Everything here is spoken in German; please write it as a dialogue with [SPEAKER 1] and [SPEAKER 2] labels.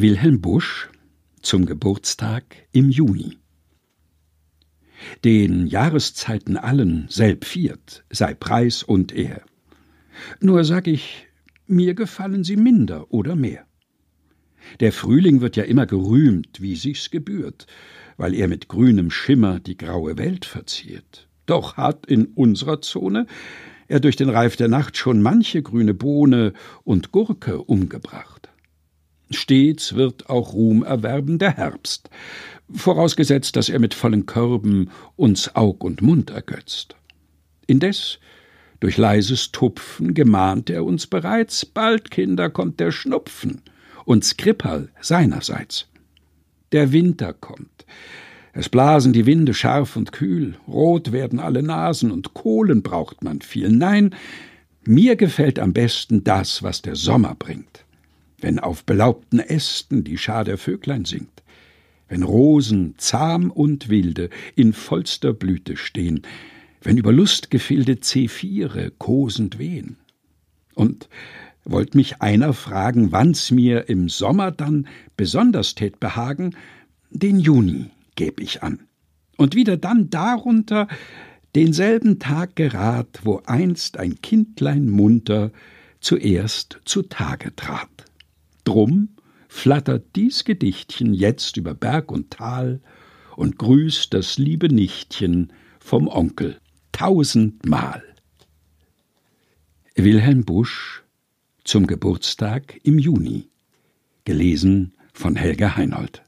[SPEAKER 1] Wilhelm Busch zum Geburtstag im Juni. Den Jahreszeiten allen selb viert, sei Preis und Ehr. Nur sag ich, mir gefallen sie minder oder mehr. Der Frühling wird ja immer gerühmt, wie sich's gebührt, weil er mit grünem Schimmer die graue Welt verziert. Doch hat in unserer Zone er durch den Reif der Nacht schon manche grüne Bohne und Gurke umgebracht. Stets wird auch Ruhm erwerben der Herbst, vorausgesetzt, dass er mit vollen Körben uns Aug und Mund ergötzt. Indes, durch leises Tupfen gemahnt er uns bereits, bald, Kinder, kommt der Schnupfen, und Skripal seinerseits. Der Winter kommt, es blasen die Winde scharf und kühl, rot werden alle Nasen und Kohlen braucht man viel. Nein, mir gefällt am besten das, was der Sommer bringt wenn auf belaubten Ästen die Schar der Vöglein singt, wenn Rosen zahm und wilde in vollster Blüte stehn, wenn über Lustgefilde Zephire kosend wehen. Und wollt mich einer fragen, wann's mir im Sommer dann besonders tät behagen, den Juni gäb ich an. Und wieder dann darunter denselben Tag gerad, wo einst ein Kindlein munter zuerst zu Tage trat. Drum flattert dies Gedichtchen jetzt über Berg und Tal und grüßt das liebe Nichtchen vom Onkel tausendmal. Wilhelm Busch zum Geburtstag im Juni. Gelesen von Helga Heinold.